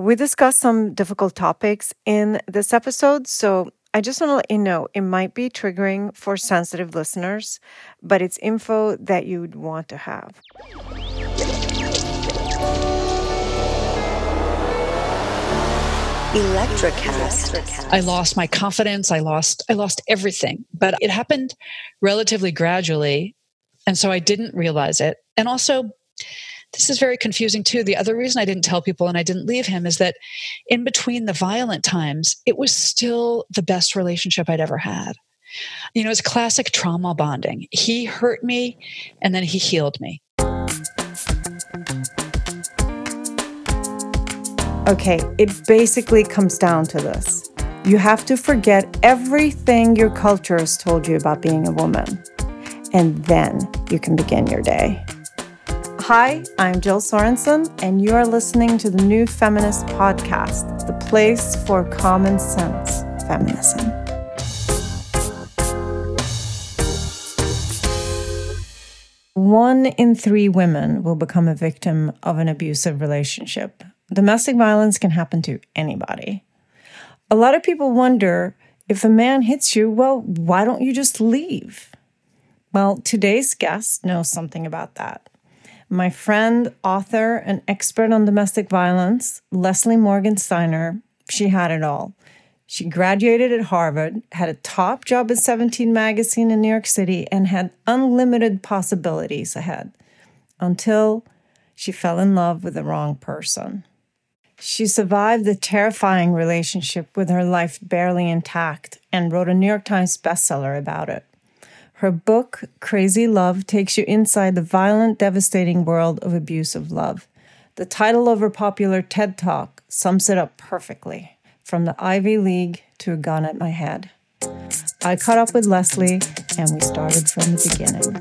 we discussed some difficult topics in this episode, so I just want to let you know it might be triggering for sensitive listeners, but it's info that you'd want to have. Electrocast. I lost my confidence. I lost I lost everything. But it happened relatively gradually. And so I didn't realize it. And also this is very confusing too. The other reason I didn't tell people and I didn't leave him is that in between the violent times, it was still the best relationship I'd ever had. You know, it's classic trauma bonding. He hurt me and then he healed me. Okay, it basically comes down to this. You have to forget everything your culture has told you about being a woman, and then you can begin your day. Hi, I'm Jill Sorensen, and you are listening to the New Feminist Podcast, the place for common sense feminism. One in three women will become a victim of an abusive relationship Domestic violence can happen to anybody. A lot of people wonder if a man hits you, well, why don't you just leave? Well, today's guest knows something about that. My friend, author, and expert on domestic violence, Leslie Morgan Steiner, she had it all. She graduated at Harvard, had a top job at 17 Magazine in New York City, and had unlimited possibilities ahead until she fell in love with the wrong person. She survived the terrifying relationship with her life barely intact and wrote a New York Times bestseller about it. Her book, Crazy Love, takes you inside the violent, devastating world of abusive love. The title of her popular TED Talk sums it up perfectly From the Ivy League to a gun at my head. I caught up with Leslie and we started from the beginning.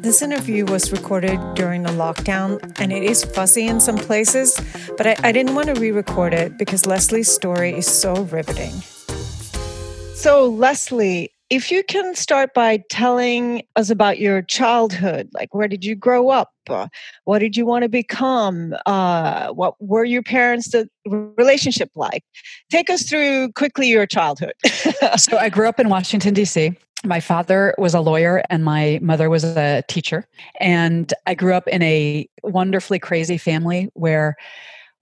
This interview was recorded during the lockdown and it is fuzzy in some places, but I, I didn't want to re record it because Leslie's story is so riveting. So, Leslie, if you can start by telling us about your childhood, like where did you grow up? Uh, what did you want to become? Uh, what were your parents' relationship like? Take us through quickly your childhood. so I grew up in Washington D.C my father was a lawyer and my mother was a teacher. And I grew up in a wonderfully crazy family where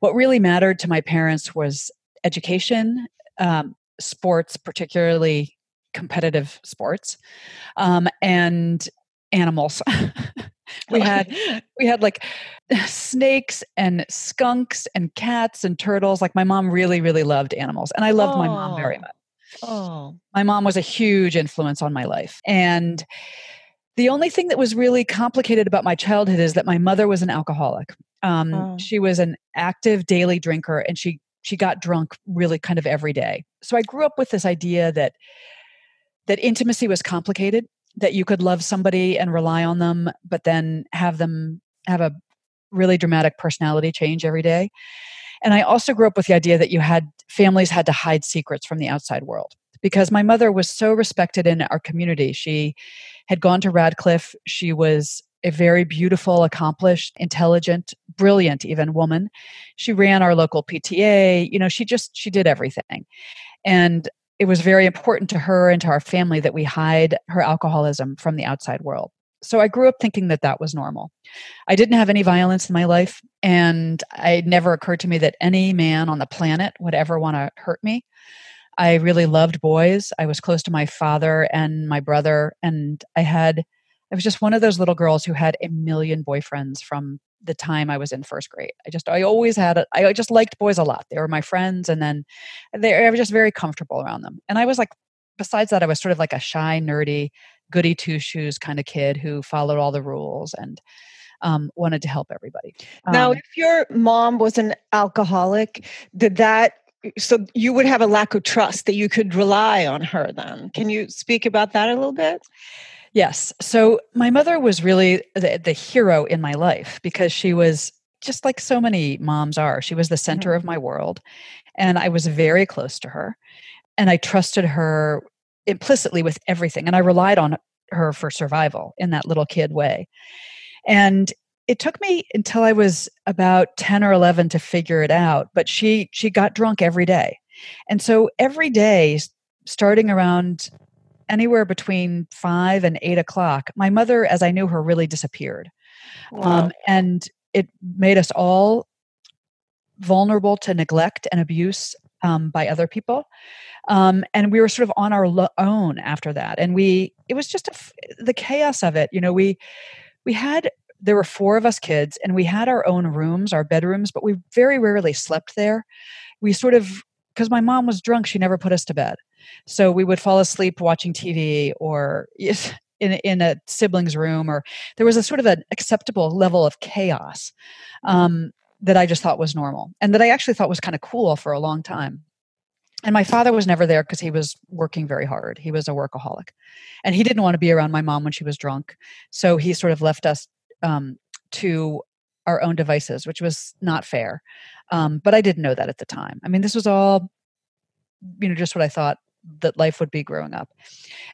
what really mattered to my parents was education, um, sports, particularly competitive sports, um, and animals. we had we had like snakes and skunks and cats and turtles like my mom really really loved animals and i loved oh. my mom very much Oh. My mom was a huge influence on my life. And the only thing that was really complicated about my childhood is that my mother was an alcoholic. Um, oh. She was an active daily drinker and she she got drunk really kind of every day. So I grew up with this idea that that intimacy was complicated, that you could love somebody and rely on them, but then have them have a really dramatic personality change every day. And I also grew up with the idea that you had families had to hide secrets from the outside world because my mother was so respected in our community. She had gone to Radcliffe. She was a very beautiful, accomplished, intelligent, brilliant even woman. She ran our local PTA, you know, she just she did everything. And it was very important to her and to our family that we hide her alcoholism from the outside world. So I grew up thinking that that was normal. I didn't have any violence in my life, and it never occurred to me that any man on the planet would ever want to hurt me. I really loved boys. I was close to my father and my brother, and I had, I was just one of those little girls who had a million boyfriends from the time I was in first grade. I just, I always had, a, I just liked boys a lot. They were my friends, and then they, I was just very comfortable around them. And I was like, besides that, I was sort of like a shy, nerdy, goody two shoes kind of kid who followed all the rules and um, wanted to help everybody. Now, um, if your mom was an alcoholic, did that so you would have a lack of trust that you could rely on her then can you speak about that a little bit yes so my mother was really the, the hero in my life because she was just like so many moms are she was the center mm-hmm. of my world and i was very close to her and i trusted her implicitly with everything and i relied on her for survival in that little kid way and it took me until I was about 10 or 11 to figure it out, but she she got drunk every day. And so every day starting around anywhere between five and eight o'clock, my mother, as I knew her, really disappeared. Wow. Um, and it made us all vulnerable to neglect and abuse um, by other people. Um, and we were sort of on our lo- own after that. And we, it was just the chaos of it. You know, we, we had, there were four of us kids and we had our own rooms, our bedrooms, but we very rarely slept there. We sort of, because my mom was drunk, she never put us to bed. So we would fall asleep watching TV or in in a sibling's room, or there was a sort of an acceptable level of chaos um, that I just thought was normal, and that I actually thought was kind of cool for a long time. And my father was never there because he was working very hard. He was a workaholic, and he didn't want to be around my mom when she was drunk. So he sort of left us um, to our own devices, which was not fair. Um, but I didn't know that at the time. I mean, this was all, you know, just what I thought that life would be growing up.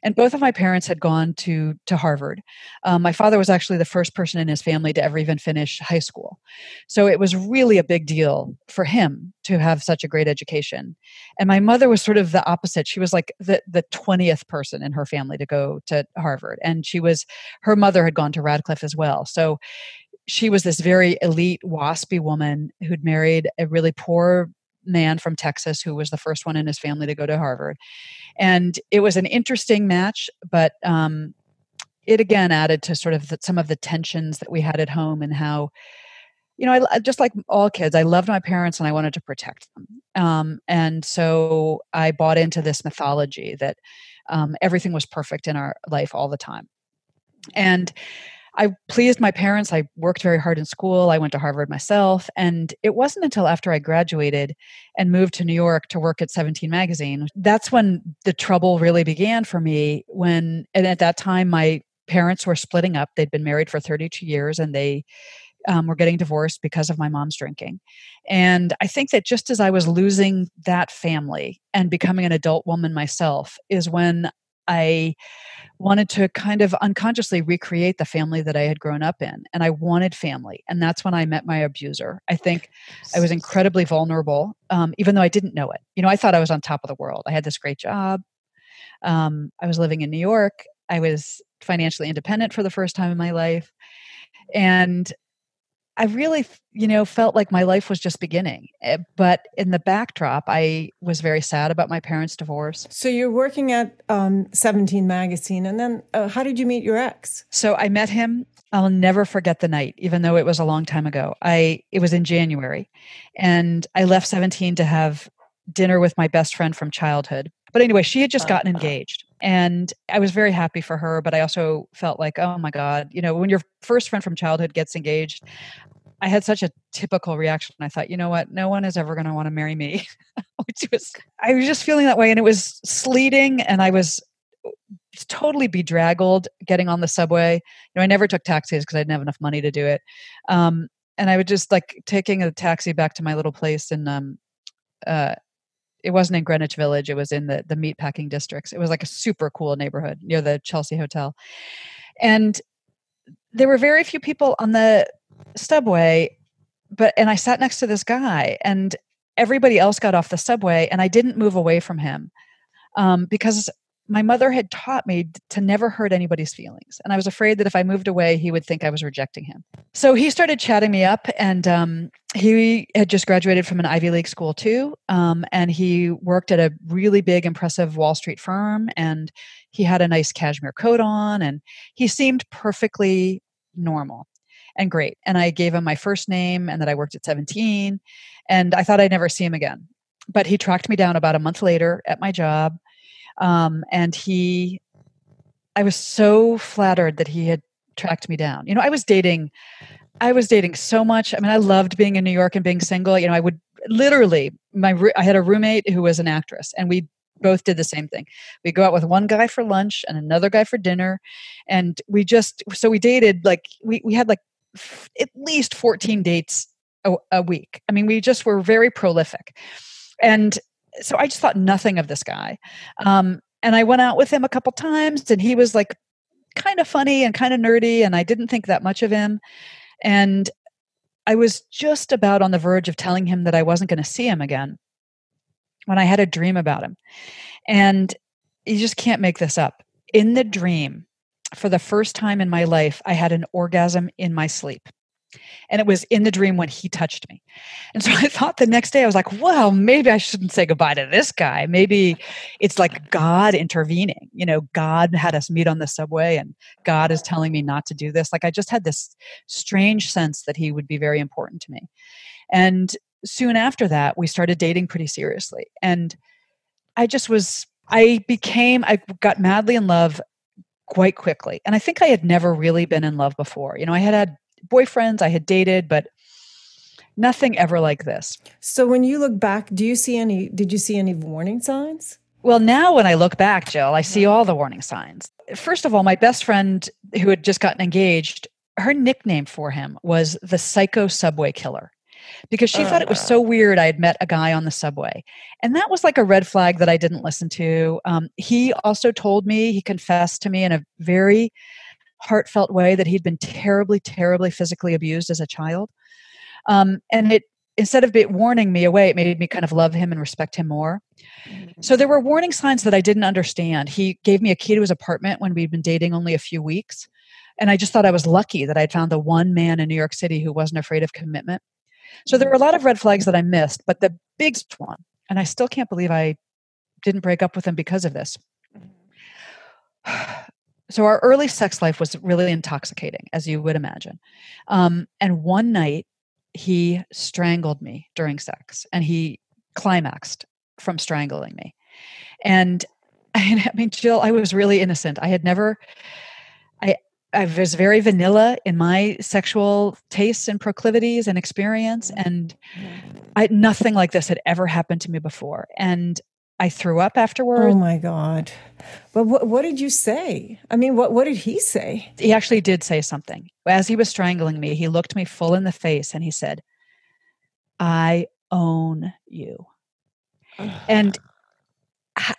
And both of my parents had gone to to Harvard. Um, my father was actually the first person in his family to ever even finish high school, so it was really a big deal for him to have such a great education. And my mother was sort of the opposite. She was like the the twentieth person in her family to go to Harvard, and she was her mother had gone to Radcliffe as well. So she was this very elite waspy woman who'd married a really poor man from Texas who was the first one in his family to go to Harvard. And it was an interesting match, but um, it again added to sort of the, some of the tensions that we had at home and how, you know, I, just like all kids, I loved my parents and I wanted to protect them. Um, and so I bought into this mythology that um, everything was perfect in our life all the time. And I pleased my parents. I worked very hard in school. I went to Harvard myself. And it wasn't until after I graduated and moved to New York to work at 17 Magazine, that's when the trouble really began for me. When, and at that time, my parents were splitting up. They'd been married for 32 years and they um, were getting divorced because of my mom's drinking. And I think that just as I was losing that family and becoming an adult woman myself, is when I wanted to kind of unconsciously recreate the family that I had grown up in. And I wanted family. And that's when I met my abuser. I think I was incredibly vulnerable, um, even though I didn't know it. You know, I thought I was on top of the world. I had this great job. Um, I was living in New York. I was financially independent for the first time in my life. And I really, you know, felt like my life was just beginning. Eh, but in the backdrop, I was very sad about my parents' divorce. So you're working at um, 17 Magazine, and then uh, how did you meet your ex? So I met him. I'll never forget the night, even though it was a long time ago. I it was in January, and I left 17 to have dinner with my best friend from childhood. But anyway, she had just gotten uh-huh. engaged. And I was very happy for her, but I also felt like, oh my God, you know, when your first friend from childhood gets engaged, I had such a typical reaction. I thought, you know what? No one is ever going to want to marry me. Which was, I was just feeling that way. And it was sleeting and I was uh, totally bedraggled getting on the subway. You know, I never took taxis because I didn't have enough money to do it. Um, and I would just like taking a taxi back to my little place in um, uh, it wasn't in Greenwich Village. It was in the the meatpacking districts. It was like a super cool neighborhood near the Chelsea Hotel, and there were very few people on the subway. But and I sat next to this guy, and everybody else got off the subway, and I didn't move away from him um, because my mother had taught me to never hurt anybody's feelings. And I was afraid that if I moved away, he would think I was rejecting him. So he started chatting me up, and um, he had just graduated from an Ivy League school too. Um, and he worked at a really big, impressive Wall Street firm. And he had a nice cashmere coat on, and he seemed perfectly normal and great. And I gave him my first name and that I worked at 17. And I thought I'd never see him again. But he tracked me down about a month later at my job um, and he, I was so flattered that he had tracked me down. You know, I was dating, I was dating so much. I mean, I loved being in New York and being single. You know, I would literally, my, I had a roommate who was an actress and we both did the same thing. We go out with one guy for lunch and another guy for dinner. And we just, so we dated like, we, we had like f- at least 14 dates a, a week. I mean, we just were very prolific. And so I just thought nothing of this guy. Um, and I went out with him a couple times, and he was like kind of funny and kind of nerdy, and I didn't think that much of him. And I was just about on the verge of telling him that I wasn't going to see him again when I had a dream about him. And you just can't make this up. In the dream, for the first time in my life, I had an orgasm in my sleep. And it was in the dream when he touched me. And so I thought the next day, I was like, well, maybe I shouldn't say goodbye to this guy. Maybe it's like God intervening. You know, God had us meet on the subway and God is telling me not to do this. Like I just had this strange sense that he would be very important to me. And soon after that, we started dating pretty seriously. And I just was, I became, I got madly in love quite quickly. And I think I had never really been in love before. You know, I had had boyfriends, I had dated, but nothing ever like this. So when you look back, do you see any did you see any warning signs? Well, now when I look back, Jill, I see all the warning signs. First of all, my best friend who had just gotten engaged, her nickname for him was the psycho subway killer because she uh, thought it was so weird I had met a guy on the subway. And that was like a red flag that I didn't listen to. Um, he also told me, he confessed to me in a very heartfelt way that he'd been terribly, terribly physically abused as a child. Um, and it, instead of warning me away, it made me kind of love him and respect him more. Mm-hmm. So there were warning signs that I didn't understand. He gave me a key to his apartment when we'd been dating only a few weeks. And I just thought I was lucky that I'd found the one man in New York City who wasn't afraid of commitment. So there were a mm-hmm. lot of red flags that I missed, but the biggest one, and I still can't believe I didn't break up with him because of this. Mm-hmm. So our early sex life was really intoxicating, as you would imagine. Um, and one night, he strangled me during sex, and he climaxed from strangling me. And I mean, Jill, I was really innocent. I had never, I, I was very vanilla in my sexual tastes and proclivities and experience, and I, nothing like this had ever happened to me before. And I threw up afterward. Oh my God. But what, what did you say? I mean, what, what did he say? He actually did say something. As he was strangling me, he looked me full in the face and he said, I own you. and I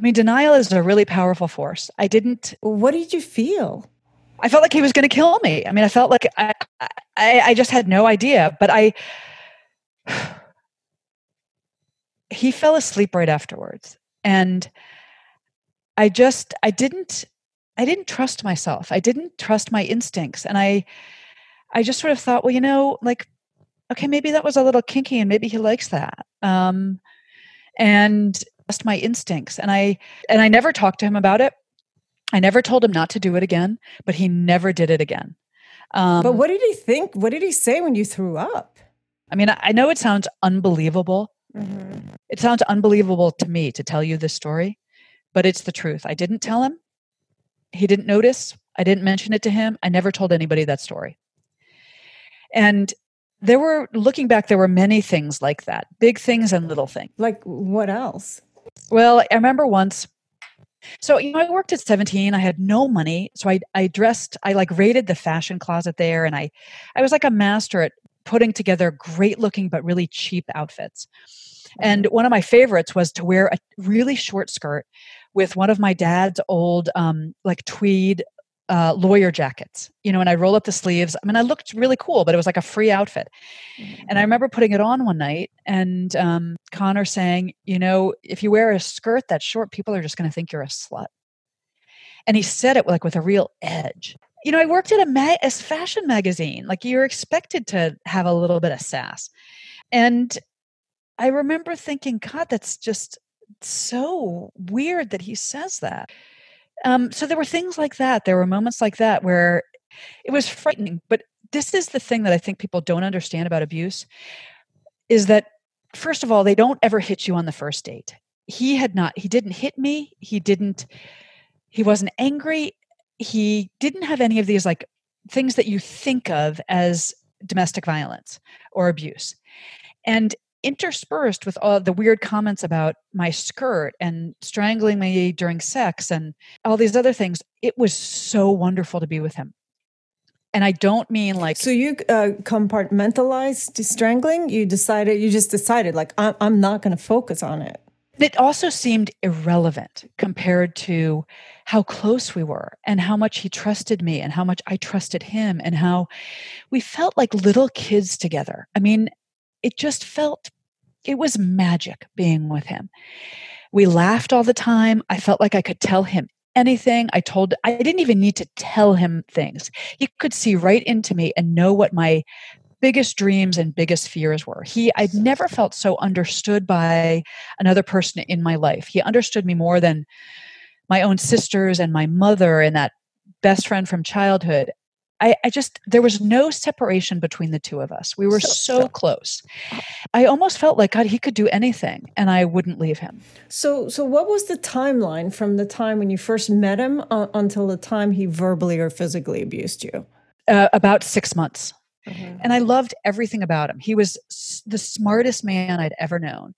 mean, denial is a really powerful force. I didn't. What did you feel? I felt like he was going to kill me. I mean, I felt like I, I, I just had no idea. But I, he fell asleep right afterwards. And i just i didn't i didn't trust myself. I didn't trust my instincts. And i i just sort of thought well you know like okay maybe that was a little kinky and maybe he likes that. Um and trust my instincts. And i and i never talked to him about it. I never told him not to do it again but he never did it again. Um, but what did he think what did he say when you threw up? I mean i, I know it sounds unbelievable Mm-hmm. It sounds unbelievable to me to tell you this story, but it's the truth. I didn't tell him. He didn't notice. I didn't mention it to him. I never told anybody that story. And there were, looking back, there were many things like that big things and little things. Like what else? Well, I remember once. So, you know, I worked at 17. I had no money. So I, I dressed, I like raided the fashion closet there and I, I was like a master at putting together great looking but really cheap outfits. And one of my favorites was to wear a really short skirt with one of my dad's old um, like tweed uh, lawyer jackets, you know, and I roll up the sleeves. I mean, I looked really cool, but it was like a free outfit. And I mm-hmm. remember putting it on one night and um, Connor saying, you know, if you wear a skirt that short, people are just going to think you're a slut. And he said it like with a real edge you know, I worked at a, ma- a fashion magazine. Like you're expected to have a little bit of sass. And I remember thinking, God, that's just so weird that he says that. Um, so there were things like that. There were moments like that where it was frightening. But this is the thing that I think people don't understand about abuse is that, first of all, they don't ever hit you on the first date. He had not, he didn't hit me. He didn't, he wasn't angry he didn't have any of these like things that you think of as domestic violence or abuse. And interspersed with all the weird comments about my skirt and strangling me during sex and all these other things, it was so wonderful to be with him. And I don't mean like. So you uh, compartmentalized strangling? You decided, you just decided, like, I'm, I'm not going to focus on it. It also seemed irrelevant compared to how close we were and how much he trusted me and how much I trusted him and how we felt like little kids together. I mean, it just felt, it was magic being with him. We laughed all the time. I felt like I could tell him anything. I told, I didn't even need to tell him things. He could see right into me and know what my biggest dreams and biggest fears were. He I'd never felt so understood by another person in my life. He understood me more than my own sisters and my mother and that best friend from childhood. I, I just there was no separation between the two of us. We were so, so close. I almost felt like God, he could do anything and I wouldn't leave him. So so what was the timeline from the time when you first met him uh, until the time he verbally or physically abused you? Uh, about six months. Mm-hmm. And I loved everything about him. He was the smartest man I'd ever known.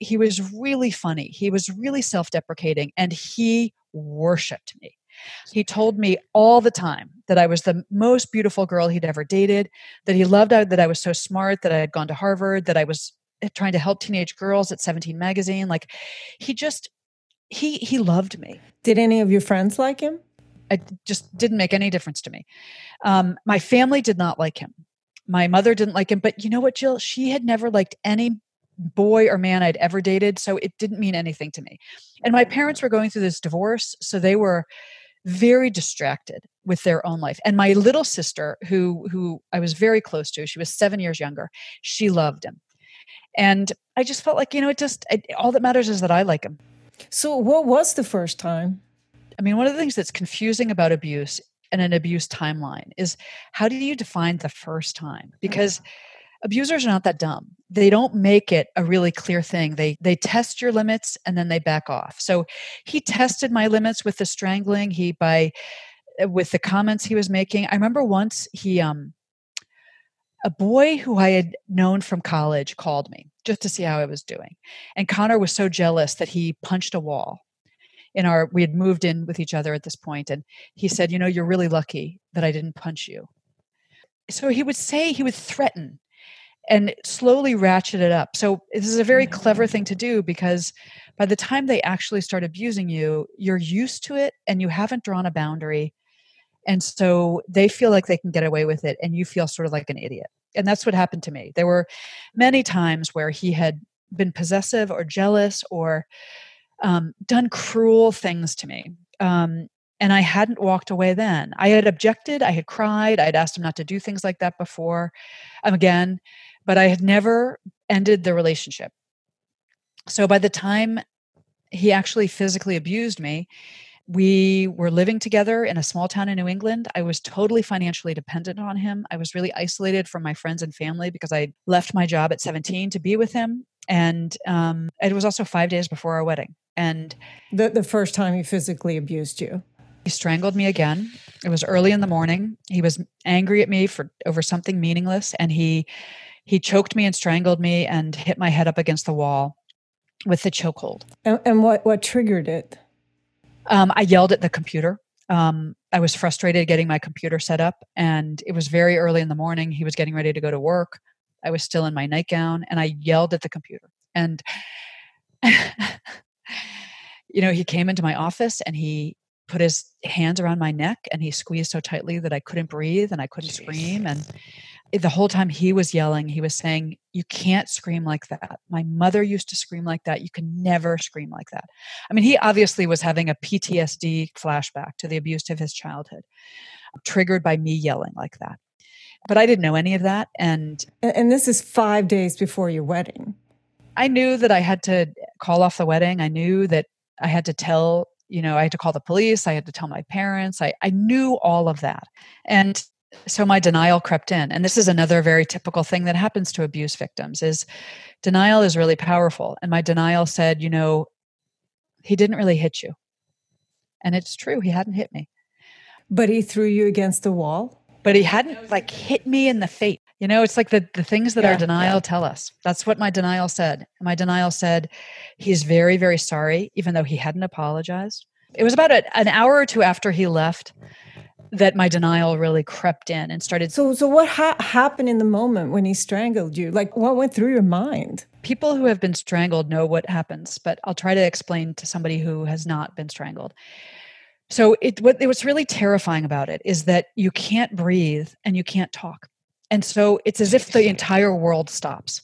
He was really funny. He was really self deprecating and he worshiped me. He told me all the time that I was the most beautiful girl he'd ever dated, that he loved that I was so smart, that I had gone to Harvard, that I was eh, trying to help teenage girls at 17 magazine. Like he just he he loved me. Did any of your friends like him? It just didn't make any difference to me. Um, my family did not like him. My mother didn't like him, but you know what, Jill? She had never liked any boy or man I'd ever dated, so it didn't mean anything to me. And my parents were going through this divorce, so they were very distracted with their own life. And my little sister, who who I was very close to, she was seven years younger. She loved him, and I just felt like you know, it just it, all that matters is that I like him. So, what was the first time? I mean, one of the things that's confusing about abuse and an abuse timeline is how do you define the first time? Because abusers are not that dumb. They don't make it a really clear thing. They they test your limits and then they back off. So he tested my limits with the strangling. He by uh, with the comments he was making. I remember once he um a boy who I had known from college called me just to see how I was doing. And Connor was so jealous that he punched a wall in our we had moved in with each other at this point and he said you know you're really lucky that i didn't punch you. So he would say he would threaten and slowly ratchet it up. So this is a very mm-hmm. clever thing to do because by the time they actually start abusing you you're used to it and you haven't drawn a boundary and so they feel like they can get away with it and you feel sort of like an idiot. And that's what happened to me. There were many times where he had been possessive or jealous or um, done cruel things to me. Um, and I hadn't walked away then. I had objected, I had cried, I had asked him not to do things like that before, um, again, but I had never ended the relationship. So by the time he actually physically abused me, we were living together in a small town in New England. I was totally financially dependent on him. I was really isolated from my friends and family because I left my job at 17 to be with him. And um, it was also five days before our wedding. And the, the first time he physically abused you. He strangled me again. It was early in the morning. He was angry at me for over something meaningless and he he choked me and strangled me and hit my head up against the wall with the chokehold. And, and what what triggered it? Um, I yelled at the computer. Um, I was frustrated getting my computer set up, and it was very early in the morning. He was getting ready to go to work. I was still in my nightgown, and I yelled at the computer. And you know, he came into my office and he put his hands around my neck and he squeezed so tightly that I couldn't breathe and I couldn't Jeez. scream. And the whole time he was yelling, he was saying, You can't scream like that. My mother used to scream like that. You can never scream like that. I mean, he obviously was having a PTSD flashback to the abuse of his childhood, triggered by me yelling like that. But I didn't know any of that. And and this is five days before your wedding. I knew that I had to call off the wedding. I knew that I had to tell, you know, I had to call the police. I had to tell my parents. I, I knew all of that. And so my denial crept in. And this is another very typical thing that happens to abuse victims is denial is really powerful. And my denial said, you know, he didn't really hit you. And it's true, he hadn't hit me. But he threw you against the wall? But he hadn't like hit me in the face. You know, it's like the, the things that yeah, our denial yeah. tell us. That's what my denial said. My denial said he's very, very sorry, even though he hadn't apologized. It was about a, an hour or two after he left. that my denial really crept in and started. So, so what ha- happened in the moment when he strangled you? Like, what went through your mind? People who have been strangled know what happens, but I'll try to explain to somebody who has not been strangled. So, it what it was really terrifying about it is that you can't breathe and you can't talk, and so it's as if the entire world stops.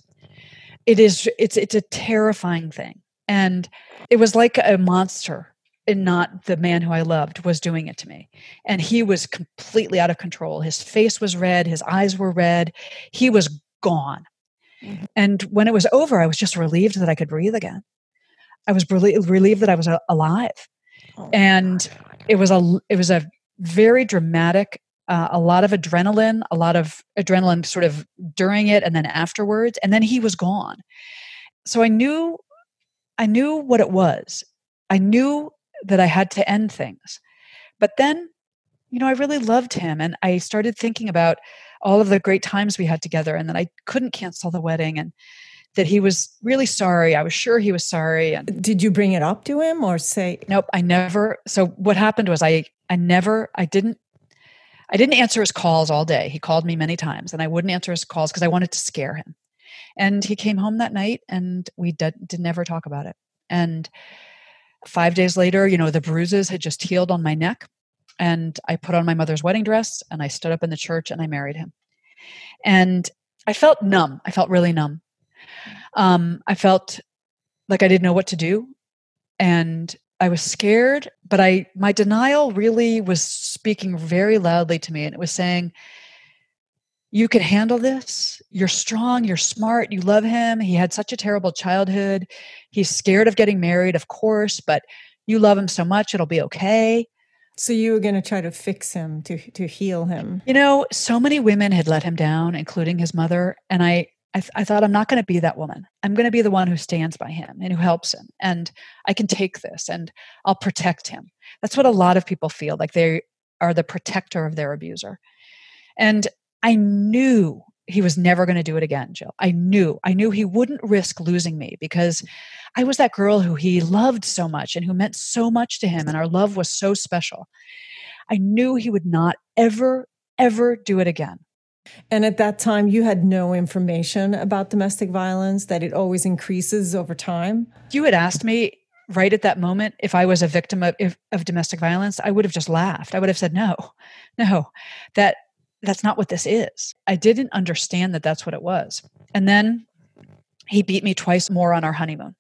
It is. It's it's a terrifying thing, and it was like a monster and not the man who I loved was doing it to me. And he was completely out of control. His face was red, his eyes were red. He was gone. Mm-hmm. And when it was over, I was just relieved that I could breathe again. I was relieved that I was alive. Oh, and it was a it was a very dramatic uh, a lot of adrenaline, a lot of adrenaline sort of during it and then afterwards and then he was gone. So I knew I knew what it was. I knew that I had to end things. But then, you know, I really loved him and I started thinking about all of the great times we had together and that I couldn't cancel the wedding and that he was really sorry. I was sure he was sorry. And did you bring it up to him or say Nope, I never. So what happened was I I never I didn't I didn't answer his calls all day. He called me many times and I wouldn't answer his calls because I wanted to scare him. And he came home that night and we did, did never talk about it. And Five days later, you know, the bruises had just healed on my neck. And I put on my mother's wedding dress and I stood up in the church and I married him. And I felt numb. I felt really numb. Um, I felt like I didn't know what to do. And I was scared, but I my denial really was speaking very loudly to me and it was saying, you can handle this. You're strong. You're smart. You love him. He had such a terrible childhood. He's scared of getting married, of course, but you love him so much, it'll be okay. So you were going to try to fix him to to heal him. You know, so many women had let him down, including his mother, and I I, th- I thought I'm not going to be that woman. I'm going to be the one who stands by him and who helps him, and I can take this and I'll protect him. That's what a lot of people feel like they are the protector of their abuser. And I knew he was never going to do it again, Jill. I knew. I knew he wouldn't risk losing me because I was that girl who he loved so much and who meant so much to him, and our love was so special. I knew he would not ever, ever do it again. And at that time, you had no information about domestic violence, that it always increases over time? You had asked me right at that moment if I was a victim of, of domestic violence, I would have just laughed. I would have said, no, no, that that's not what this is. I didn't understand that that's what it was. And then he beat me twice more on our honeymoon.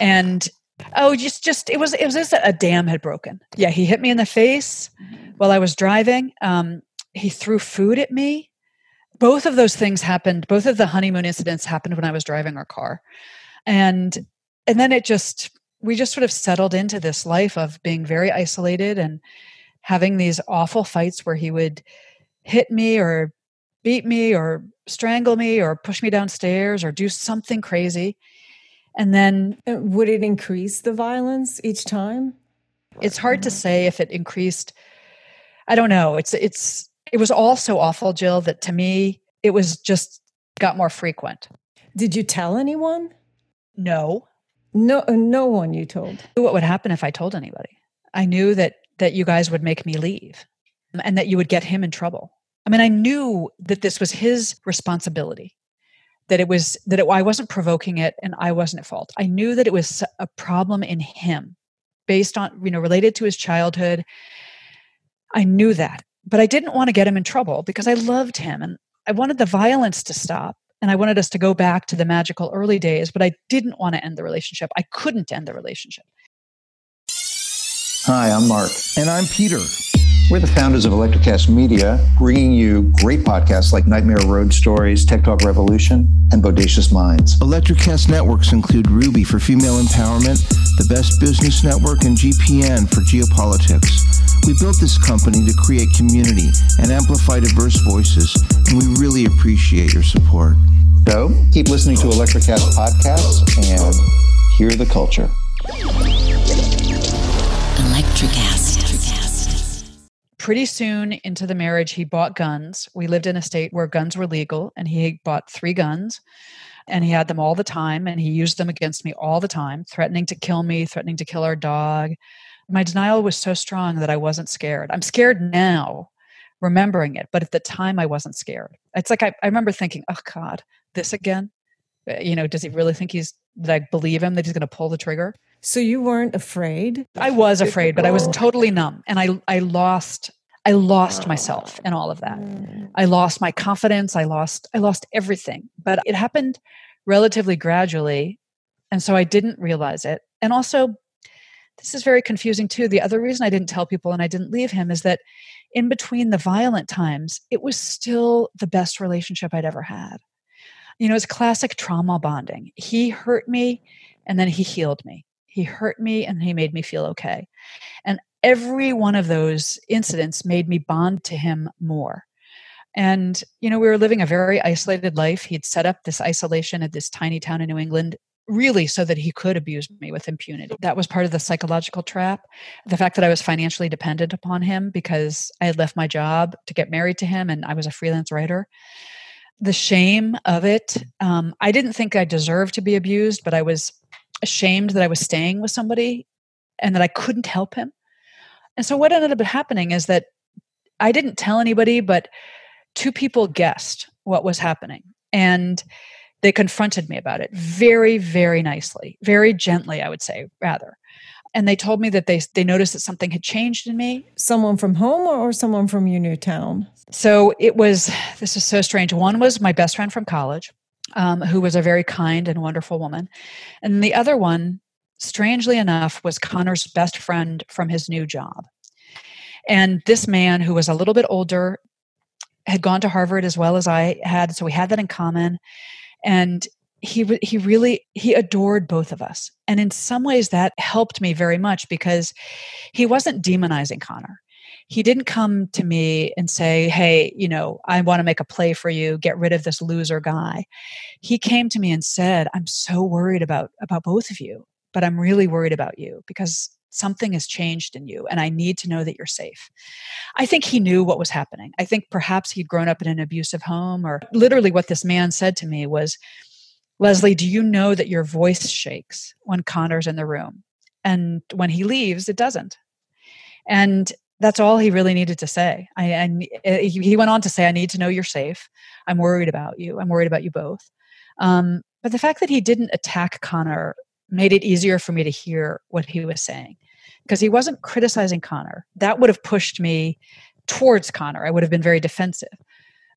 and oh, just just it was it was as a dam had broken. Yeah, he hit me in the face while I was driving. Um, he threw food at me. Both of those things happened. Both of the honeymoon incidents happened when I was driving our car, and and then it just we just sort of settled into this life of being very isolated and having these awful fights where he would hit me or beat me or strangle me or push me downstairs or do something crazy. And then uh, would it increase the violence each time? It's hard to say if it increased. I don't know. It's it's it was all so awful, Jill, that to me it was just got more frequent. Did you tell anyone? No. No no one you told. What would happen if I told anybody? I knew that that you guys would make me leave and that you would get him in trouble. I mean, I knew that this was his responsibility, that it was that it, I wasn't provoking it and I wasn't at fault. I knew that it was a problem in him based on, you know, related to his childhood. I knew that, but I didn't want to get him in trouble because I loved him and I wanted the violence to stop and I wanted us to go back to the magical early days, but I didn't want to end the relationship. I couldn't end the relationship. Hi, I'm Mark. And I'm Peter. We're the founders of Electrocast Media, bringing you great podcasts like Nightmare Road Stories, Tech Talk Revolution, and Bodacious Minds. Electrocast networks include Ruby for female empowerment, the Best Business Network, and GPN for geopolitics. We built this company to create community and amplify diverse voices, and we really appreciate your support. So keep listening to Electrocast podcasts and hear the culture. Electrocast pretty soon into the marriage, he bought guns. We lived in a state where guns were legal, and he bought three guns and he had them all the time and he used them against me all the time, threatening to kill me, threatening to kill our dog. My denial was so strong that I wasn't scared. I'm scared now, remembering it, but at the time I wasn't scared. It's like I, I remember thinking, oh God, this again? Uh, you know, does he really think he's, that I believe him that he's going to pull the trigger? So you weren't afraid? I was afraid, but I was totally numb and I, I lost I lost myself in all of that. I lost my confidence. I lost I lost everything. But it happened relatively gradually. And so I didn't realize it. And also this is very confusing too. The other reason I didn't tell people and I didn't leave him is that in between the violent times, it was still the best relationship I'd ever had. You know, it's classic trauma bonding. He hurt me and then he healed me. He hurt me and he made me feel okay. And every one of those incidents made me bond to him more. And, you know, we were living a very isolated life. He'd set up this isolation at this tiny town in New England, really so that he could abuse me with impunity. That was part of the psychological trap. The fact that I was financially dependent upon him because I had left my job to get married to him and I was a freelance writer. The shame of it. Um, I didn't think I deserved to be abused, but I was ashamed that I was staying with somebody and that I couldn't help him. And so what ended up happening is that I didn't tell anybody, but two people guessed what was happening. And they confronted me about it very, very nicely, very gently, I would say, rather. And they told me that they, they noticed that something had changed in me. Someone from home or, someone from your new town? So it was, this is so strange. One was my best friend from college um, who was a very kind and wonderful woman. And the other one, strangely enough, was Connor's best friend from his new job. And this man, who was a little bit older, had gone to Harvard as well as I had, so we had that in common. And he he really he adored both of us, and in some ways that helped me very much because he wasn't demonizing Connor he didn't come to me and say, Hey, you know, I want to make a play for you, get rid of this loser guy. He came to me and said, I'm so worried about, about both of you, but I'm really worried about you because something has changed in you and I need to know that you're safe. I think he knew what was happening. I think perhaps he'd grown up in an abusive home or literally what this man said to me was, Leslie, do you know that your voice shakes when Connor's in the room? And when he leaves, it doesn't. And that's all he really needed to say. I, and he went on to say, I need to know you're safe. I'm worried about you. I'm worried about you both. Um, but the fact that he didn't attack Connor made it easier for me to hear what he was saying because he wasn't criticizing Connor. That would have pushed me towards Connor. I would have been very defensive.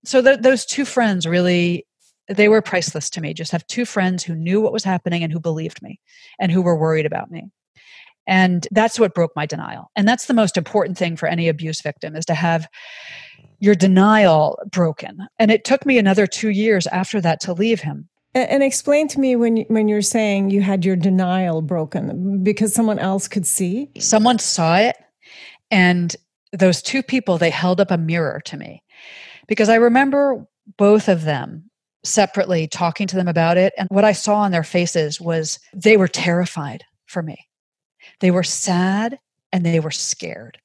So th- those two friends really they were priceless to me. Just have two friends who knew what was happening and who believed me and who were worried about me. And that's what broke my denial. And that's the most important thing for any abuse victim is to have your denial broken. And it took me another 2 years after that to leave him. And explain to me when when you're saying you had your denial broken because someone else could see. Someone saw it, and those two people they held up a mirror to me, because I remember both of them separately talking to them about it, and what I saw on their faces was they were terrified for me. They were sad and they were scared.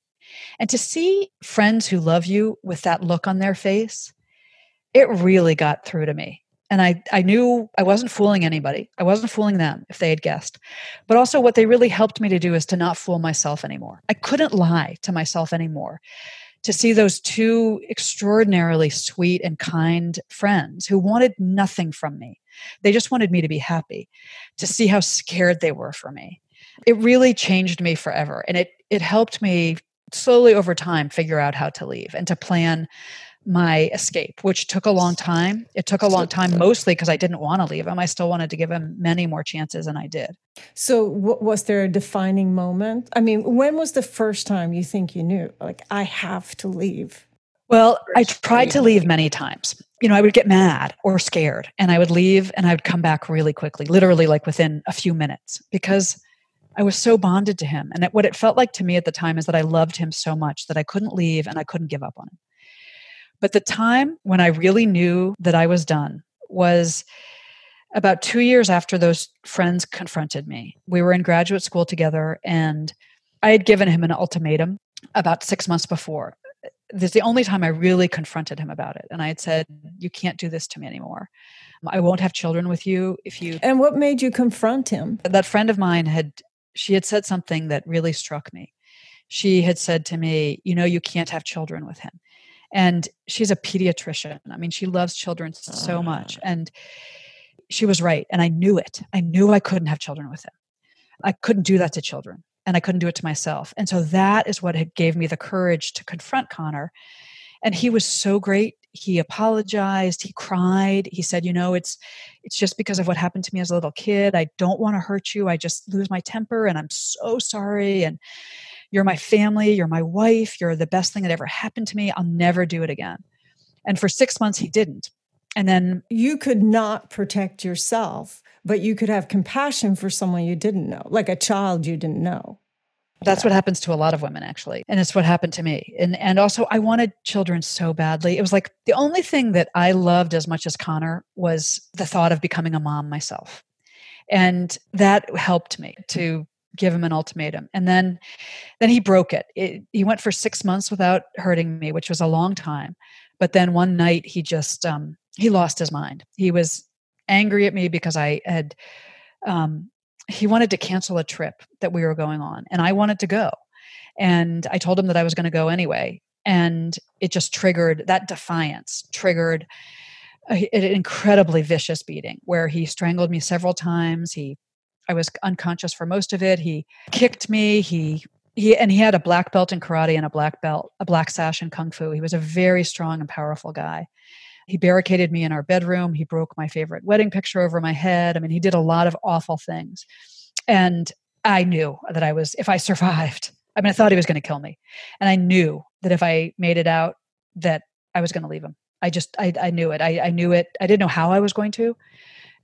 And to see friends who love you with that look on their face, it really got through to me. And I, I knew I wasn't fooling anybody. I wasn't fooling them if they had guessed. But also, what they really helped me to do is to not fool myself anymore. I couldn't lie to myself anymore. To see those two extraordinarily sweet and kind friends who wanted nothing from me, they just wanted me to be happy, to see how scared they were for me it really changed me forever. And it, it helped me slowly over time figure out how to leave and to plan my escape, which took a long time. It took a long time, mostly because I didn't want to leave him. I still wanted to give him many more chances, and I did. So, was there a defining moment? I mean, when was the first time you think you knew, like, I have to leave? Well, I tried to leave many times. You know, I would get mad or scared, and I would leave and I would come back really quickly, literally like within a few minutes, because I was so bonded to him. And it, what it felt like to me at the time is that I loved him so much that I couldn't leave and I couldn't give up on him. But the time when I really knew that I was done was about two years after those friends confronted me. We were in graduate school together, and I had given him an ultimatum about six months before. This is the only time I really confronted him about it. And I had said, You can't do this to me anymore. I won't have children with you if you. And what made you confront him? That friend of mine had she had said something that really struck me. She had said to me, You know, you can't have children with him. And she's a pediatrician. I mean, she loves children so much. Ah. And she was right. And I knew it. I knew I couldn't have children with him. I couldn't do that to children and I couldn't do it to myself. And so that is what had gave me the courage to confront Connor. And he was so great. He apologized, he cried. He said, "You know, it's it's just because of what happened to me as a little kid. I don't want to hurt you. I just lose my temper and I'm so sorry and you're my family, you're my wife, you're the best thing that ever happened to me. I'll never do it again." And for 6 months he didn't. And then you could not protect yourself, but you could have compassion for someone you didn't know, like a child you didn't know. That's what happens to a lot of women actually. And it's what happened to me. And and also I wanted children so badly. It was like the only thing that I loved as much as Connor was the thought of becoming a mom myself. And that helped me to give him an ultimatum. And then then he broke it. it he went for 6 months without hurting me, which was a long time. But then one night he just um he lost his mind. He was angry at me because I had um, he wanted to cancel a trip that we were going on and I wanted to go. And I told him that I was going to go anyway. And it just triggered that defiance, triggered an incredibly vicious beating where he strangled me several times. He I was unconscious for most of it. He kicked me. He he and he had a black belt in karate and a black belt, a black sash in kung fu. He was a very strong and powerful guy. He barricaded me in our bedroom. He broke my favorite wedding picture over my head. I mean, he did a lot of awful things. And I knew that I was, if I survived, I mean, I thought he was going to kill me. And I knew that if I made it out, that I was going to leave him. I just, I, I knew it. I, I knew it. I didn't know how I was going to.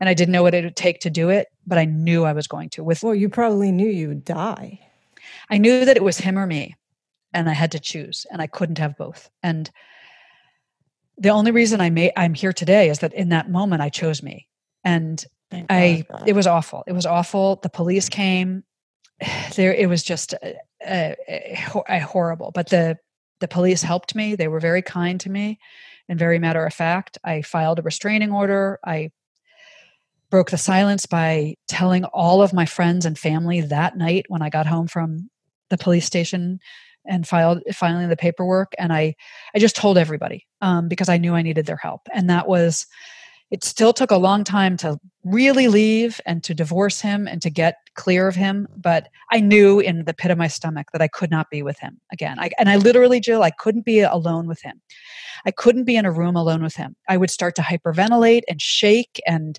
And I didn't know what it would take to do it, but I knew I was going to. With well, you probably knew you would die. I knew that it was him or me, and I had to choose, and I couldn't have both. And the only reason I may I'm here today is that in that moment I chose me. And I it was awful. It was awful. The police came. There it was just a, a, a horrible. But the the police helped me. They were very kind to me and very matter of fact. I filed a restraining order. I broke the silence by telling all of my friends and family that night when I got home from the police station and filed filing the paperwork and i i just told everybody um, because i knew i needed their help. And that was it still took a long time to really leave and to divorce him and to get clear of him but i knew in the pit of my stomach that i could not be with him again. I, and i literally jill i couldn't be alone with him. I couldn't be in a room alone with him. I would start to hyperventilate and shake and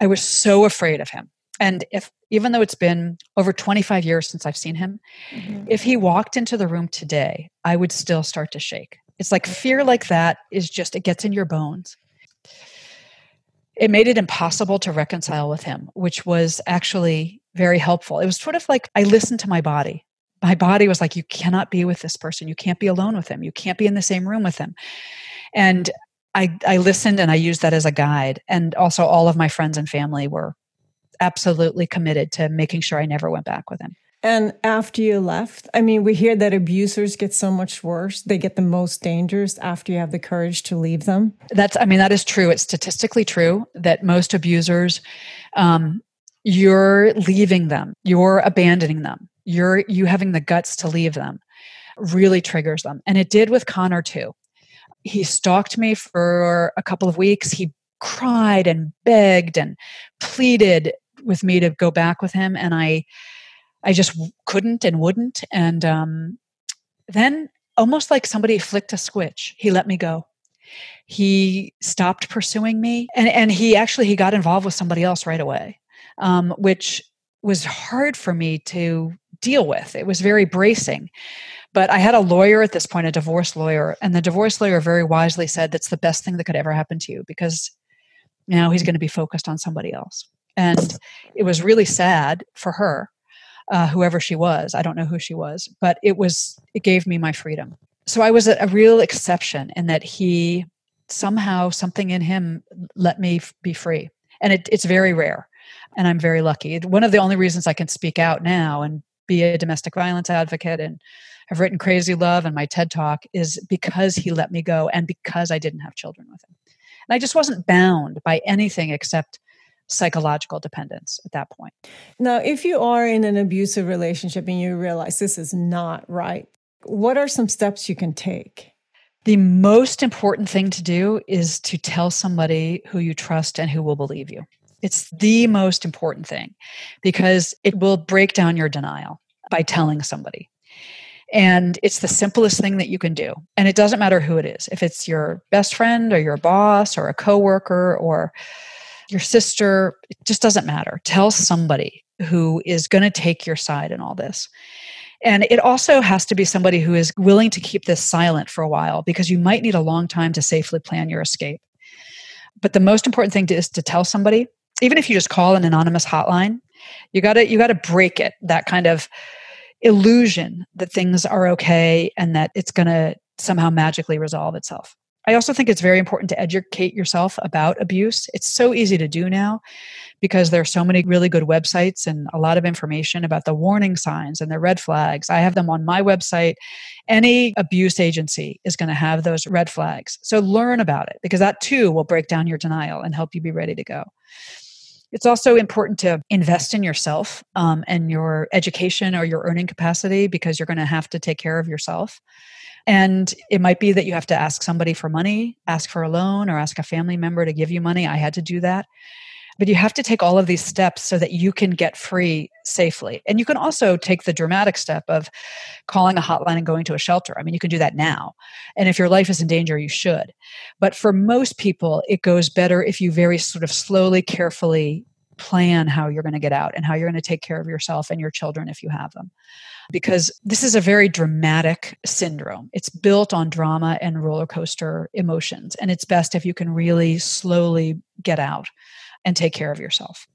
i was so afraid of him and if even though it's been over 25 years since I've seen him, mm-hmm. if he walked into the room today, I would still start to shake. It's like fear like that is just, it gets in your bones. It made it impossible to reconcile with him, which was actually very helpful. It was sort of like I listened to my body. My body was like, you cannot be with this person. You can't be alone with him. You can't be in the same room with him. And I, I listened and I used that as a guide. And also, all of my friends and family were absolutely committed to making sure I never went back with him. And after you left, I mean, we hear that abusers get so much worse. They get the most dangerous after you have the courage to leave them. That's, I mean, that is true. It's statistically true that most abusers, um, you're leaving them, you're abandoning them, you're you having the guts to leave them really triggers them. And it did with Connor too. He stalked me for a couple of weeks. He cried and begged and pleaded with me to go back with him and i i just couldn't and wouldn't. And um, then almost like somebody flicked a switch. He let me go. He stopped pursuing me and and he actually he got involved with somebody else right away um, which was hard for me to deal with. It was very bracing but i had a lawyer at this point a divorce lawyer and the divorce lawyer very wisely said that's the best thing that could ever happen to you because now he's going to be focused on somebody else. And it was really sad for her uh, whoever she was. I don't know who she was but it was it gave me my freedom. So i was a, a real exception in that he somehow something in him let me f- be free. And it, it's very rare and i'm very lucky. One of the only reasons i can speak out now and be a domestic violence advocate and have written crazy love and my ted talk is because he let me go and because i didn't have children with him and i just wasn't bound by anything except psychological dependence at that point. Now, if you are in an abusive relationship and you realize this is not right, what are some steps you can take? The most important thing to do is to tell somebody who you trust and who will believe you. It's the most important thing because it will break down your denial by telling somebody. And it's the simplest thing that you can do. And it doesn't matter who it is. If it's your best friend or your boss or a coworker or your sister, it just doesn't matter. Tell somebody who is going to take your side in all this. And it also has to be somebody who is willing to keep this silent for a while because you might need a long time to safely plan your escape. But the most important thing to, is to tell somebody, even if you just call an anonymous hotline, you got to you got to break it that kind of illusion that things are okay and that it's going to somehow magically resolve itself. I also think it's very important to educate yourself about abuse. It's so easy to do now because there are so many really good websites and a lot of information about the warning signs and the red flags. I have them on my website. Any abuse agency is going to have those red flags. So learn about it because that too will break down your denial and help you be ready to go. It's also important to invest in yourself um, and your education or your earning capacity because you're going to have to take care of yourself. And it might be that you have to ask somebody for money, ask for a loan, or ask a family member to give you money. I had to do that. But you have to take all of these steps so that you can get free safely. And you can also take the dramatic step of calling a hotline and going to a shelter. I mean, you can do that now. And if your life is in danger, you should. But for most people, it goes better if you very sort of slowly, carefully plan how you're going to get out and how you're going to take care of yourself and your children if you have them. Because this is a very dramatic syndrome. It's built on drama and roller coaster emotions. And it's best if you can really slowly get out and take care of yourself.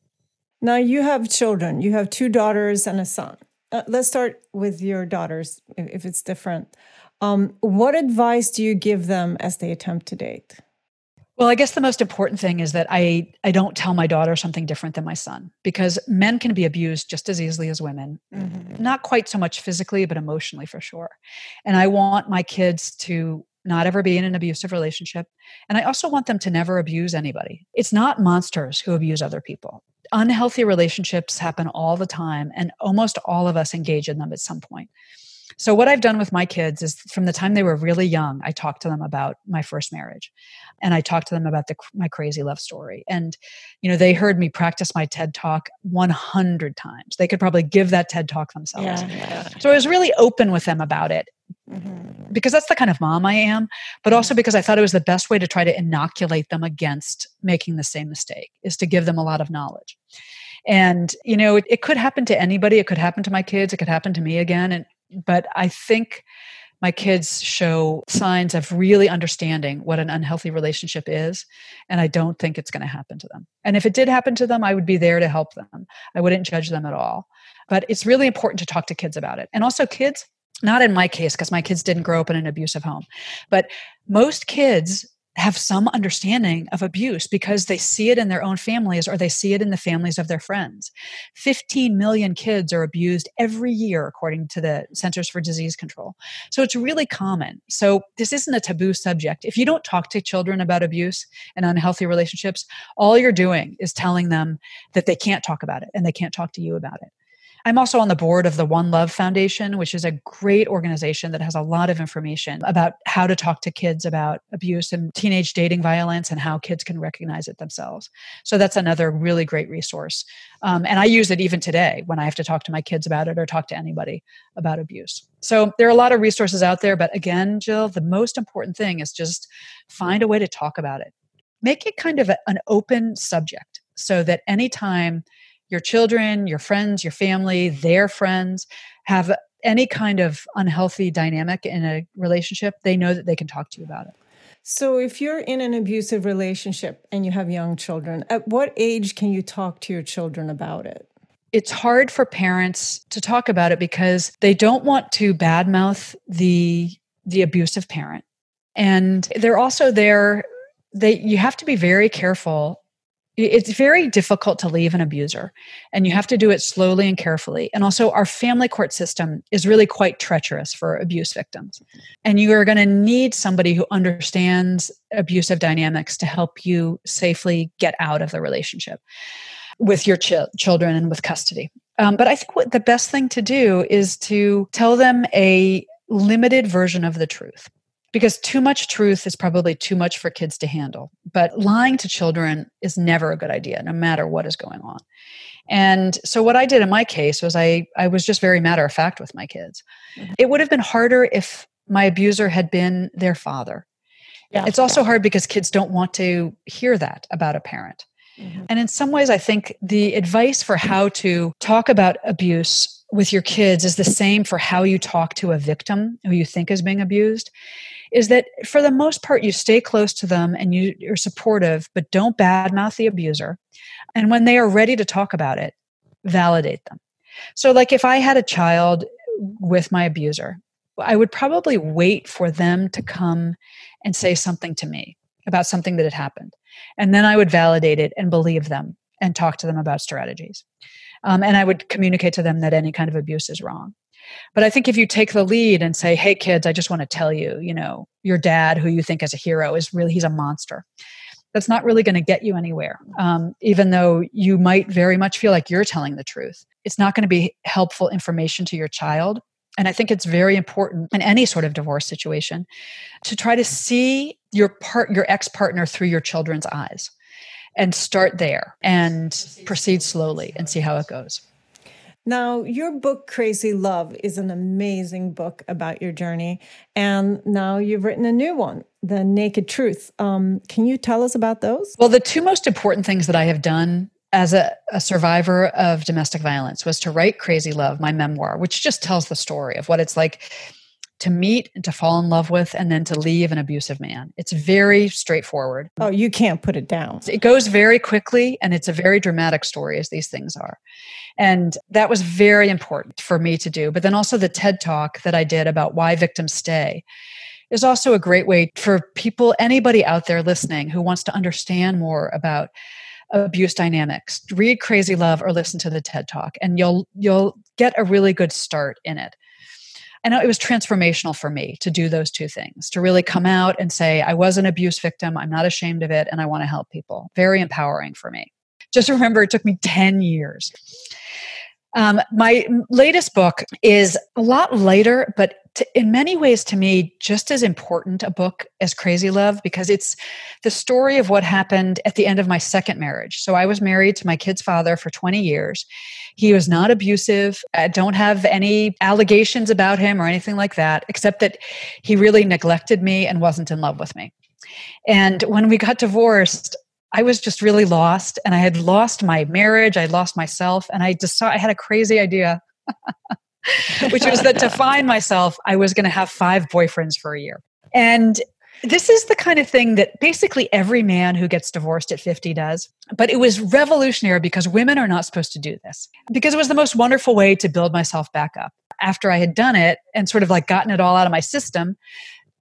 Now, you have children, you have two daughters and a son. Uh, let's start with your daughters, if, it's different. Um, what advice do you give them as they attempt to date? Well, I guess the most important thing is that I I don't tell my daughter something different than my son because men can be abused just as easily as women. Mm-hmm. Not quite so much physically, but emotionally for sure. And I want my kids to not ever be in an abusive relationship. And I also want them to never abuse anybody. It's not monsters who abuse other people. Unhealthy relationships happen all the time, and almost all of us engage in them at some point. So, what I've done with my kids is from the time they were really young, I talked to them about my first marriage and I talked to them about the, my crazy love story. And, you know, they heard me practice my TED talk 100 times. They could probably give that TED talk themselves. Yeah, yeah. So, I was really open with them about it. Mm-hmm. Because that's the kind of mom I am, but also mm-hmm. because I thought it was the best way to try to inoculate them against making the same mistake, is to give them a lot of knowledge. And, you know, it, it, could happen to anybody. It could happen to my kids. It could happen to me again. And but I think my kids show signs of really understanding what an unhealthy relationship is and i don't think it's going to happen to them and if it did happen to them i would be there to help them i wouldn't judge them at all but it's really important to talk to kids about it and also kids not in my case because my kids didn't grow up in an abusive home but most kids have some understanding of abuse because they see it in their own families or they see it in the families of their friends. 15 million kids are abused every year, according to the Centers for Disease Control. So it's really common. So this isn't a taboo subject. If you don't talk to children about abuse and unhealthy relationships, all you're doing is telling them that they can't talk about it and they can't talk to you about it. I'm also on the board of the One Love Foundation, which is a great organization that has a lot of information about how to talk to kids about abuse and teenage dating violence and how kids can recognize it themselves. So that's another really great resource. Um, and I use it even today when I have to talk to my kids about it or talk to anybody about abuse. So there are a lot of resources out there. But again, Jill, the most important thing is just find a way to talk about it. Make it kind of a, an open subject so that anytime your children, your friends, your family, their friends have any kind of unhealthy dynamic in a relationship, they know that they can talk to you about it. So, if you're in an abusive relationship and you have young children, at what age can you talk to your children about it? It's hard for parents to talk about it because they don't want to badmouth the the abusive parent. And they're also there they you have to be very careful it's very difficult to leave an abuser and you have to do it slowly and carefully. And also our family court system is really quite treacherous for abuse victims. And you are going to need somebody who understands abusive dynamics to help you safely get out of the relationship with your ch- children and with custody. Um, but i think what the best thing to do is to tell them a limited version of the truth because too much truth is probably too much for kids to handle. But lying to children is never a good idea, no matter what is going on. And so what I did in my case was I I was just very matter of fact with my kids. Mm-hmm. It would have been harder if my abuser had been their father. Yeah. It's also hard because kids don't want to hear that about a parent. Mm-hmm. And in some ways I think the advice for how to talk about abuse with your kids is the same for how you talk to a victim who you think is being abused is that for the most part you stay close to them and you, you're supportive but don't badmouth the abuser. And when they are ready to talk about it validate them. So like if i had a child with my abuser i would probably wait for them to come and say something to me about something that had happened. And then i would validate it and believe them and talk to them about strategies um, and i would communicate to them that any kind of abuse is wrong but I think if you take the lead and say, hey, kids, I just want to tell you, you know, your dad, who you think is a hero, is really, he's a monster. That's not really going to get you anywhere, um, even though you might very much feel like you're telling the truth. It's not going to be helpful information to your child. And I think it's very important in any sort of divorce situation to try to see your part, your ex partner through your children's eyes and start there and proceed slowly and see how it goes. Now, your book, Crazy Love, is an amazing book about your journey. And now you've written a new one, The Naked Truth. Um, can you tell us about those? Well, the two most important things that I have done as a, a, survivor of domestic violence was to write Crazy Love, my memoir, which just tells the story of what it's like to meet and to fall in love with and then to leave an abusive man. It's very straightforward. Oh, you can't put it down. It goes very quickly and it's a very dramatic story, as these things are. And that was very important for me to do. But then also the TED talk that I did about why victims stay is also a great way for people, anybody out there listening who wants to understand more about abuse dynamics read crazy love or listen to the ted talk and you'll you'll get a really good start in it and it was transformational for me to do those two things to really come out and say i was an abuse victim. I'm not ashamed of it and i want to help people. Very empowering for me. Just remember it took me 10 years. Um, my latest book is a lot lighter, but to, in many ways, to me, just as important a book as Crazy Love because it's the story of what happened at the end of my second marriage. So I was married to my kid's father for 20 years. He was not abusive. I don't have any allegations about him or anything like that, except that he really neglected me and wasn't in love with me. And when we got divorced, I was just really lost and I had lost my marriage, I lost myself, and I just saw I had a crazy idea, which was that to find myself, I was going to have five boyfriends for a year. And this is the kind of thing that basically every man who gets divorced at 50 does. But it was revolutionary because women are not supposed to do this. Because it was the most wonderful way to build myself back up. After I had done it and sort of like gotten it all out of my system,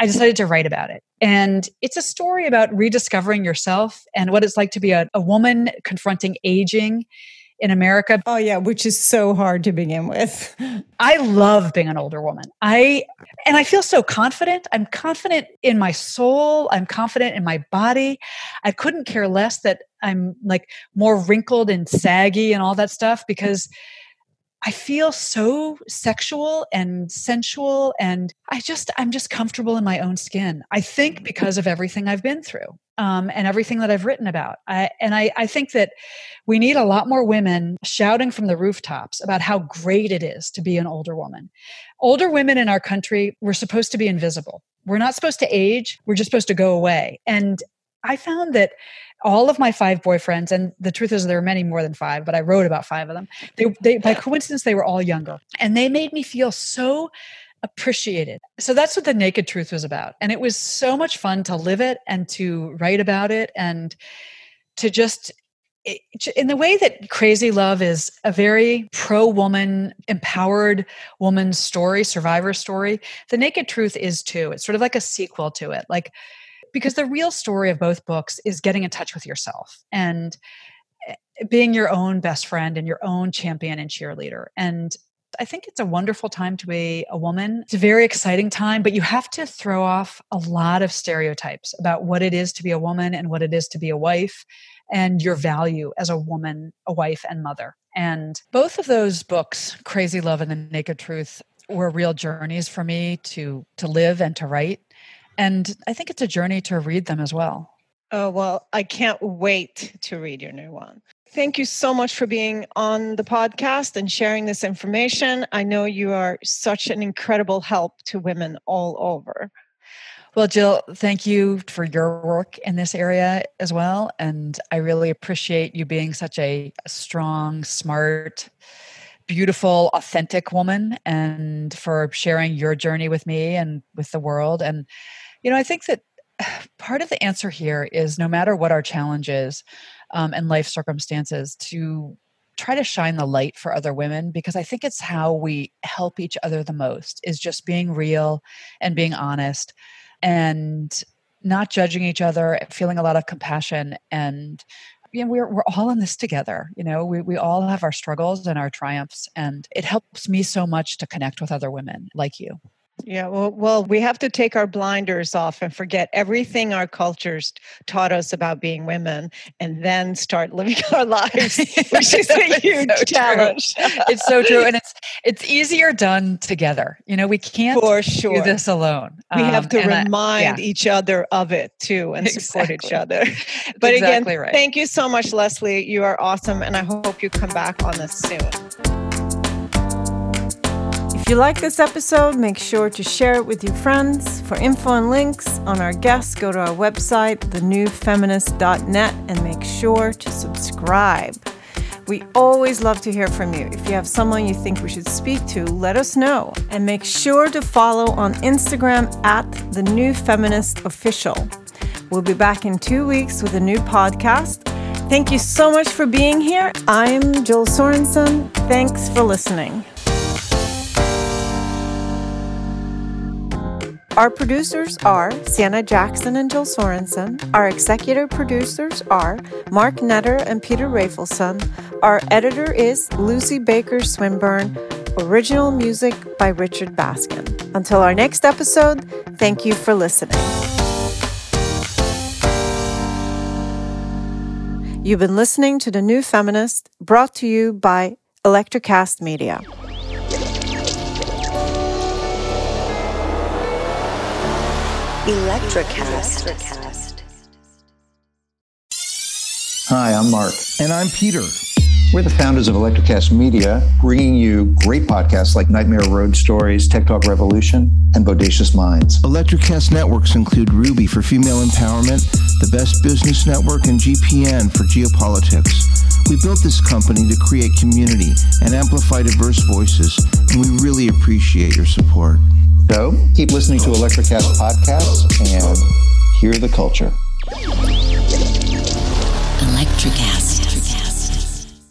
I decided to write about it. And it's a story about rediscovering yourself and what it's like to be a, a woman confronting aging in America. Oh yeah, which is so hard to begin with. I love being an older woman. I and I feel so confident. I'm confident in my soul, I'm confident in my body. I couldn't care less that I'm like more wrinkled and saggy and all that stuff because I feel so sexual and sensual and I just I'm just comfortable in my own skin. I think mm-hmm. because of everything I've been through um, and everything that I've written about. I, and I, I think that we need a lot more women shouting from the rooftops about how great it is to be an older woman. Older women in our country, we're supposed to be invisible. We're not supposed to age. We're just supposed to go away. And I found that all of my five boyfriends, and the truth is there are many more than five, but I wrote about five of them. They, they by coincidence, they were all younger, and they made me feel so appreciated. So that's what the naked truth was about, and it was so much fun to live it and to write about it and to just in the way that crazy love is a very pro woman empowered woman's story survivor story the naked truth is too it's sort of like a sequel to it like because the real story of both books is getting in touch with yourself and eh, being your own best friend and your own champion and cheerleader. And I think it's a wonderful time to be a woman. It's a very exciting time, but you have to throw off a lot of stereotypes about what it is to be a woman and what it is to be a wife and your value as a woman, a wife, and mother. And both of those books, Crazy Love and The Naked Truth, were real journeys for me to to live and to write. And I think it's a journey to read them as well. Oh, well, I can't wait to read your new one. Thank you so much for being on the podcast and sharing this information. I know you are such an incredible help to women all over. Well, Jill, thank you for your work in this area as well. And I really appreciate you being such a, strong, smart, beautiful, authentic woman and for sharing your journey with me and with the world. And, you know, I think that part of the answer here is no matter what our challenge is um, and life circumstances, to try to shine the light for other women because I think it's how we help each other the most is just being real and being honest and not judging each other, feeling a lot of compassion and you know, we're, we're all in this together. You know, we, we all have our struggles and our triumphs. And it helps me so much to connect with other women like you. Yeah, well, well, we have to take our blinders off and forget everything our cultures taught us about being women, and then start living our lives, which is a huge so challenge. it's so true, and it's it's easier done together. You know, we can't for sure do this alone. We um, have to remind I, yeah. each other of it too, and exactly. support each other. But exactly again, right. thank you so much, Leslie. You are awesome, and I hope you come back on this soon. If you like this episode, make sure to share it with your friends. For info and links on our guests, go to our website, thenewfeminist.net, and make sure to subscribe. We always love to hear from you. If you have someone you think we should speak to, let us know. And make sure to follow on Instagram at The New Feminist Official. We'll be back in two weeks with a new podcast. Thank you so much for being here. I'm Jill Sorensen. Thanks for listening. Our producers are Sienna Jackson and Jill Sorensen. Our executive producers are Mark Netter and Peter Rafelson. Our editor is Lucy Baker Swinburne. Original music by Richard Baskin. Until our next episode, thank you for listening. You've been listening to The New Feminist, brought to you by Electrocast Media. Electrocast. Hi, I'm Mark. And I'm Peter. We're the founders of Electrocast Media, bringing you great podcasts like Nightmare Road Stories, Tech Talk Revolution, and Bodacious Minds. Electrocast networks include Ruby for female empowerment, the Best Business Network, and GPN for geopolitics. We built this company to create community and amplify diverse voices, and we really appreciate your support. So keep listening to Electrocast podcasts and hear the culture. Electrocast.